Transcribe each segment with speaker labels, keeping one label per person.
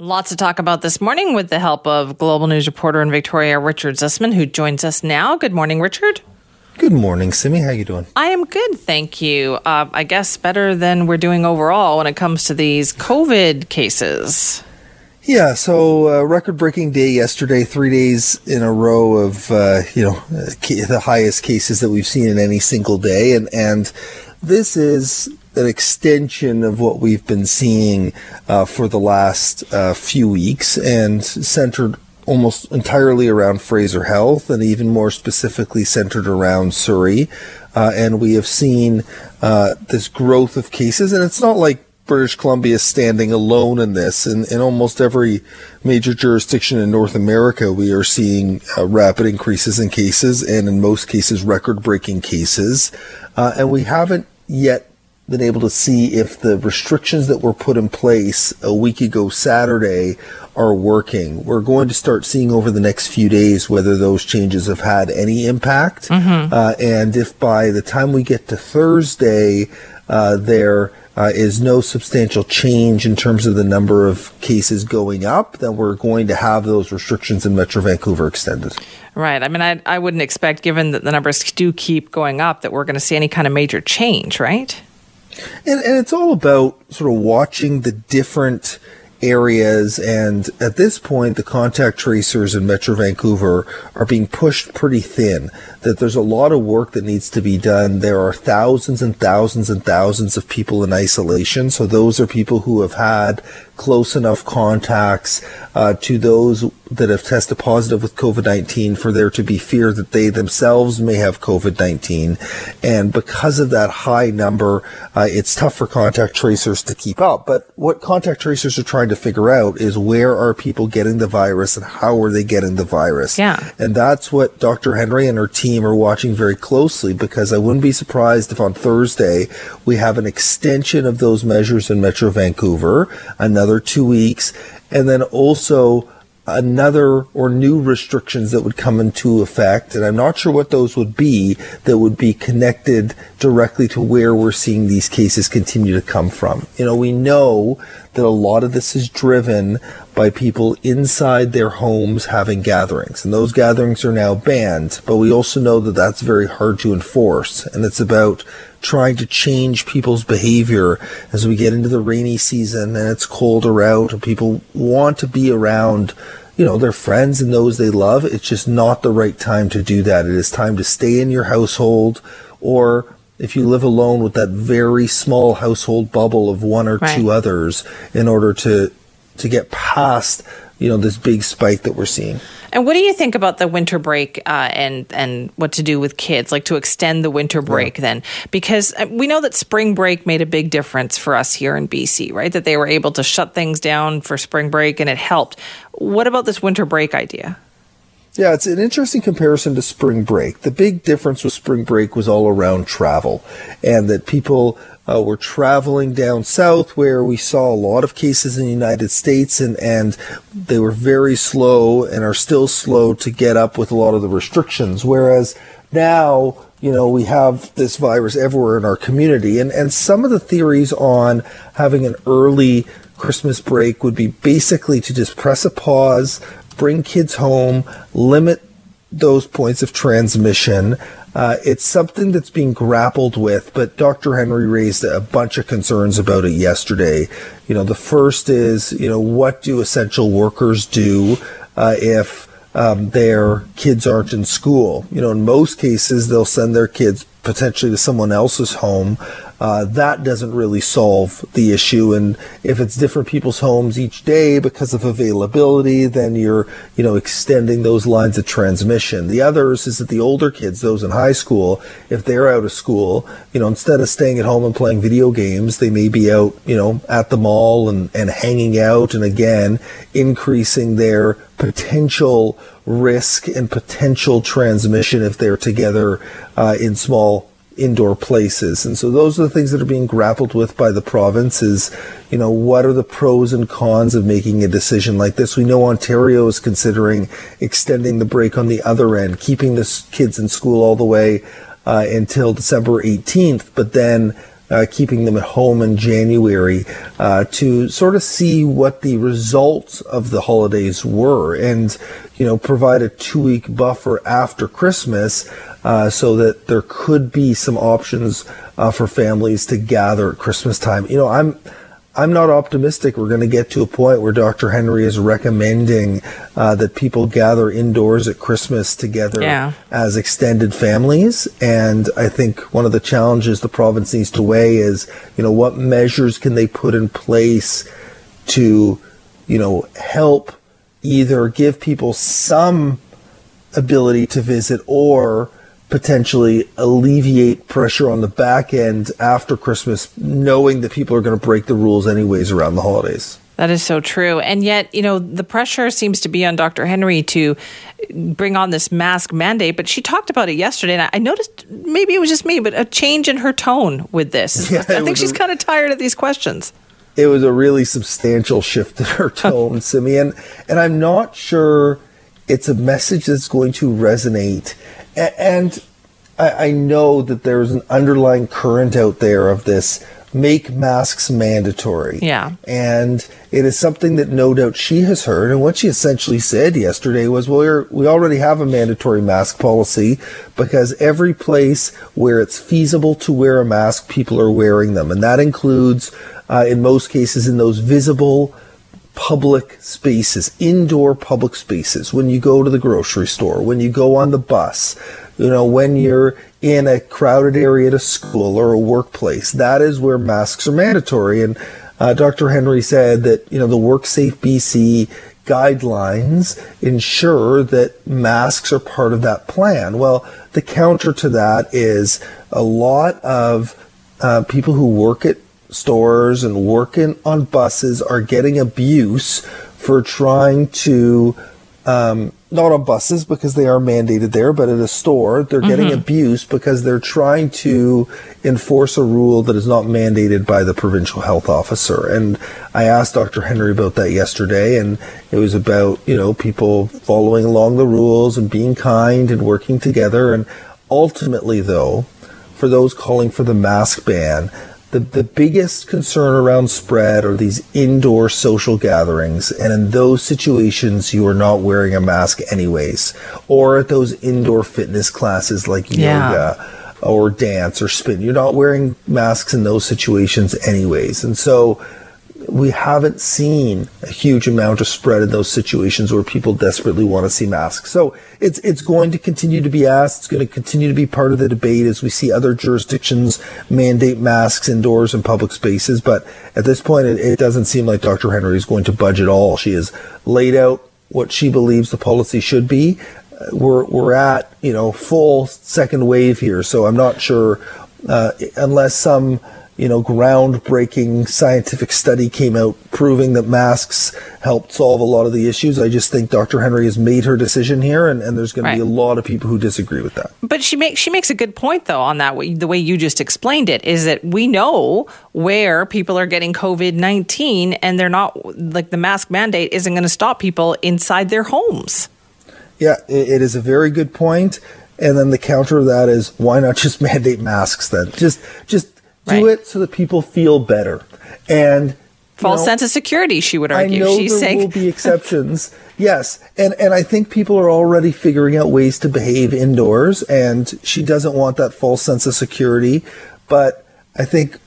Speaker 1: Lots to talk about this morning with the help of Global News reporter in Victoria, Richard Zussman, who joins us now. Good morning, Richard.
Speaker 2: Good morning, Simi. How are you doing?
Speaker 1: I am good, thank you. Uh, I guess better than we're doing overall when it comes to these COVID cases.
Speaker 2: Yeah, so uh, record-breaking day yesterday, three days in a row of uh, you know the highest cases that we've seen in any single day, and and this is an extension of what we've been seeing uh, for the last uh, few weeks and centered almost entirely around Fraser Health and even more specifically centered around Surrey. Uh, and we have seen uh, this growth of cases, and it's not like British Columbia is standing alone in this. In, in almost every major jurisdiction in North America, we are seeing uh, rapid increases in cases, and in most cases, record breaking cases. Uh, and we haven't yet been able to see if the restrictions that were put in place a week ago Saturday are working. We're going to start seeing over the next few days whether those changes have had any impact. Mm-hmm. Uh, and if by the time we get to Thursday, uh, there uh, is no substantial change in terms of the number of cases going up, then we're going to have those restrictions in Metro Vancouver extended.
Speaker 1: Right. I mean, I, I wouldn't expect, given that the numbers do keep going up, that we're going to see any kind of major change, right?
Speaker 2: And, and it's all about sort of watching the different areas. And at this point, the contact tracers in Metro Vancouver are being pushed pretty thin. That there's a lot of work that needs to be done. There are thousands and thousands and thousands of people in isolation. So those are people who have had close enough contacts uh, to those that have tested positive with COVID 19 for there to be fear that they themselves may have COVID 19. And because of that high number, uh, it's tough for contact tracers to keep up. But what contact tracers are trying to figure out is where are people getting the virus and how are they getting the virus?
Speaker 1: Yeah.
Speaker 2: And that's what Dr. Henry and her team are watching very closely because I wouldn't be surprised if on Thursday we have an extension of those measures in Metro Vancouver, another another two weeks, and then also another or new restrictions that would come into effect. And I'm not sure what those would be that would be connected directly to where we're seeing these cases continue to come from. You know, we know that a lot of this is driven by people inside their homes having gatherings. And those gatherings are now banned, but we also know that that's very hard to enforce. And it's about trying to change people's behavior as we get into the rainy season and it's colder out and people want to be around you know their friends and those they love it's just not the right time to do that it is time to stay in your household or if you live alone with that very small household bubble of one or right. two others in order to to get past you know this big spike that we're seeing
Speaker 1: and what do you think about the winter break uh, and and what to do with kids, like to extend the winter break yeah. then? Because uh, we know that spring break made a big difference for us here in BC, right? That they were able to shut things down for spring break and it helped. What about this winter break idea?
Speaker 2: Yeah, it's an interesting comparison to spring break. The big difference with spring break was all around travel and that people uh, were traveling down south where we saw a lot of cases in the United States and, and they were very slow and are still slow to get up with a lot of the restrictions. Whereas now, you know, we have this virus everywhere in our community and, and some of the theories on having an early Christmas break would be basically to just press a pause, bring kids home, limit those points of transmission. Uh, it's something that's being grappled with, but Dr. Henry raised a bunch of concerns about it yesterday. You know, the first is, you know, what do essential workers do uh, if um, their kids aren't in school? You know, in most cases, they'll send their kids potentially to someone else's home uh, that doesn't really solve the issue. And if it's different people's homes each day because of availability, then you're, you know, extending those lines of transmission. The others is that the older kids, those in high school, if they're out of school, you know, instead of staying at home and playing video games, they may be out, you know, at the mall and, and hanging out and again, increasing their potential risk and potential transmission if they're together uh, in small indoor places. And so those are the things that are being grappled with by the province is, you know, what are the pros and cons of making a decision like this? We know Ontario is considering extending the break on the other end, keeping the kids in school all the way uh, until December 18th, but then uh, keeping them at home in January uh, to sort of see what the results of the holidays were and, you know, provide a two week buffer after Christmas uh, so that there could be some options uh, for families to gather at Christmas time. You know, I'm. I'm not optimistic we're going to get to a point where Dr. Henry is recommending uh, that people gather indoors at Christmas together
Speaker 1: yeah.
Speaker 2: as extended families. And I think one of the challenges the province needs to weigh is, you know, what measures can they put in place to, you know, help either give people some ability to visit or potentially alleviate pressure on the back end after Christmas, knowing that people are going to break the rules anyways around the holidays.
Speaker 1: That is so true. And yet, you know, the pressure seems to be on Dr. Henry to bring on this mask mandate. But she talked about it yesterday, and I noticed maybe it was just me, but a change in her tone with this. Yeah, I think she's a, kind of tired of these questions.
Speaker 2: It was a really substantial shift in her tone, Simeon. And I'm not sure it's a message that's going to resonate and I, I know that there's an underlying current out there of this make masks mandatory.
Speaker 1: Yeah.
Speaker 2: And it is something that no doubt she has heard. And what she essentially said yesterday was, well, we already have a mandatory mask policy because every place where it's feasible to wear a mask, people are wearing them. And that includes, uh, in most cases, in those visible public spaces, indoor public spaces, when you go to the grocery store, when you go on the bus, you know, when you're in a crowded area at a school or a workplace, that is where masks are mandatory. And uh, Dr. Henry said that, you know, the WorkSafe BC guidelines ensure that masks are part of that plan. Well, the counter to that is a lot of uh, people who work at stores and working on buses are getting abuse for trying to um, not on buses because they are mandated there, but at a store, they're mm-hmm. getting abuse because they're trying to enforce a rule that is not mandated by the provincial health officer. And I asked Dr. Henry about that yesterday, and it was about, you know, people following along the rules and being kind and working together. And ultimately, though, for those calling for the mask ban, the, the biggest concern around spread are these indoor social gatherings. And in those situations, you are not wearing a mask anyways. Or at those indoor fitness classes like yeah. yoga or dance or spin, you're not wearing masks in those situations anyways. And so we haven't seen a huge amount of spread in those situations where people desperately want to see masks. So it's it's going to continue to be asked. It's going to continue to be part of the debate as we see other jurisdictions mandate masks indoors in public spaces. But at this point, it, it doesn't seem like Dr. Henry is going to budge at all. She has laid out what she believes the policy should be. We're we're at you know full second wave here, so I'm not sure uh, unless some you know, groundbreaking scientific study came out proving that masks helped solve a lot of the issues. I just think Dr. Henry has made her decision here, and, and there's going right. to be a lot of people who disagree with that.
Speaker 1: But she makes she makes a good point though on that. The way you just explained it is that we know where people are getting COVID nineteen, and they're not like the mask mandate isn't going to stop people inside their homes.
Speaker 2: Yeah, it, it is a very good point. And then the counter to that is why not just mandate masks then? Just just do right. it so that people feel better. And
Speaker 1: false know, sense of security, she would argue.
Speaker 2: I know
Speaker 1: She's
Speaker 2: there
Speaker 1: saying
Speaker 2: will be exceptions. yes, and and I think people are already figuring out ways to behave indoors, and she doesn't want that false sense of security. But I think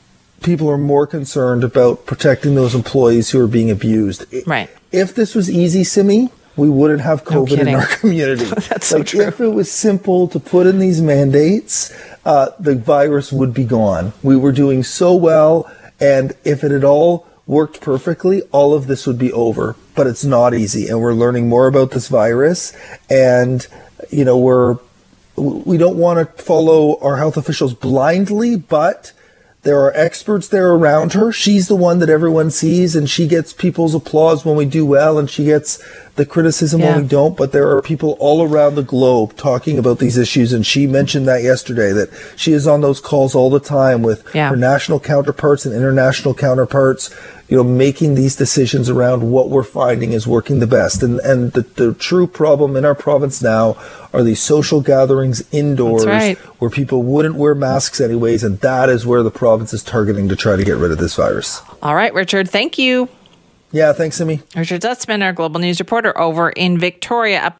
Speaker 2: people are more concerned about protecting those employees who are being abused.
Speaker 1: Right.
Speaker 2: If this was easy, Simi, we wouldn't have COVID no in our community.
Speaker 1: That's
Speaker 2: like
Speaker 1: so true.
Speaker 2: If it was simple to put in these mandates, uh, the virus would be gone. We were doing so well, and if it had all worked perfectly, all of this would be over. But it's not easy, and we're learning more about this virus, and you know we're we don't want to follow our health officials blindly, but there are experts there around her. She's the one that everyone sees, and she gets people's applause when we do well, and she gets the criticism
Speaker 1: Yeah.
Speaker 2: when we don't, but there are people all around the globe talking about these issues. And she mentioned that yesterday that she is on those calls all the time with
Speaker 1: Yeah.
Speaker 2: her national counterparts and international counterparts, you know, making these decisions around what we're finding is working the best. And, and the, the true problem in our province now are these social gatherings indoors
Speaker 1: right.
Speaker 2: where people wouldn't wear masks anyways. And that is where the province is targeting to try to get rid of this virus.
Speaker 1: All right, Richard, thank you.
Speaker 2: Yeah, thanks, Simi.
Speaker 1: Richard Zussman, our global news reporter over in Victoria.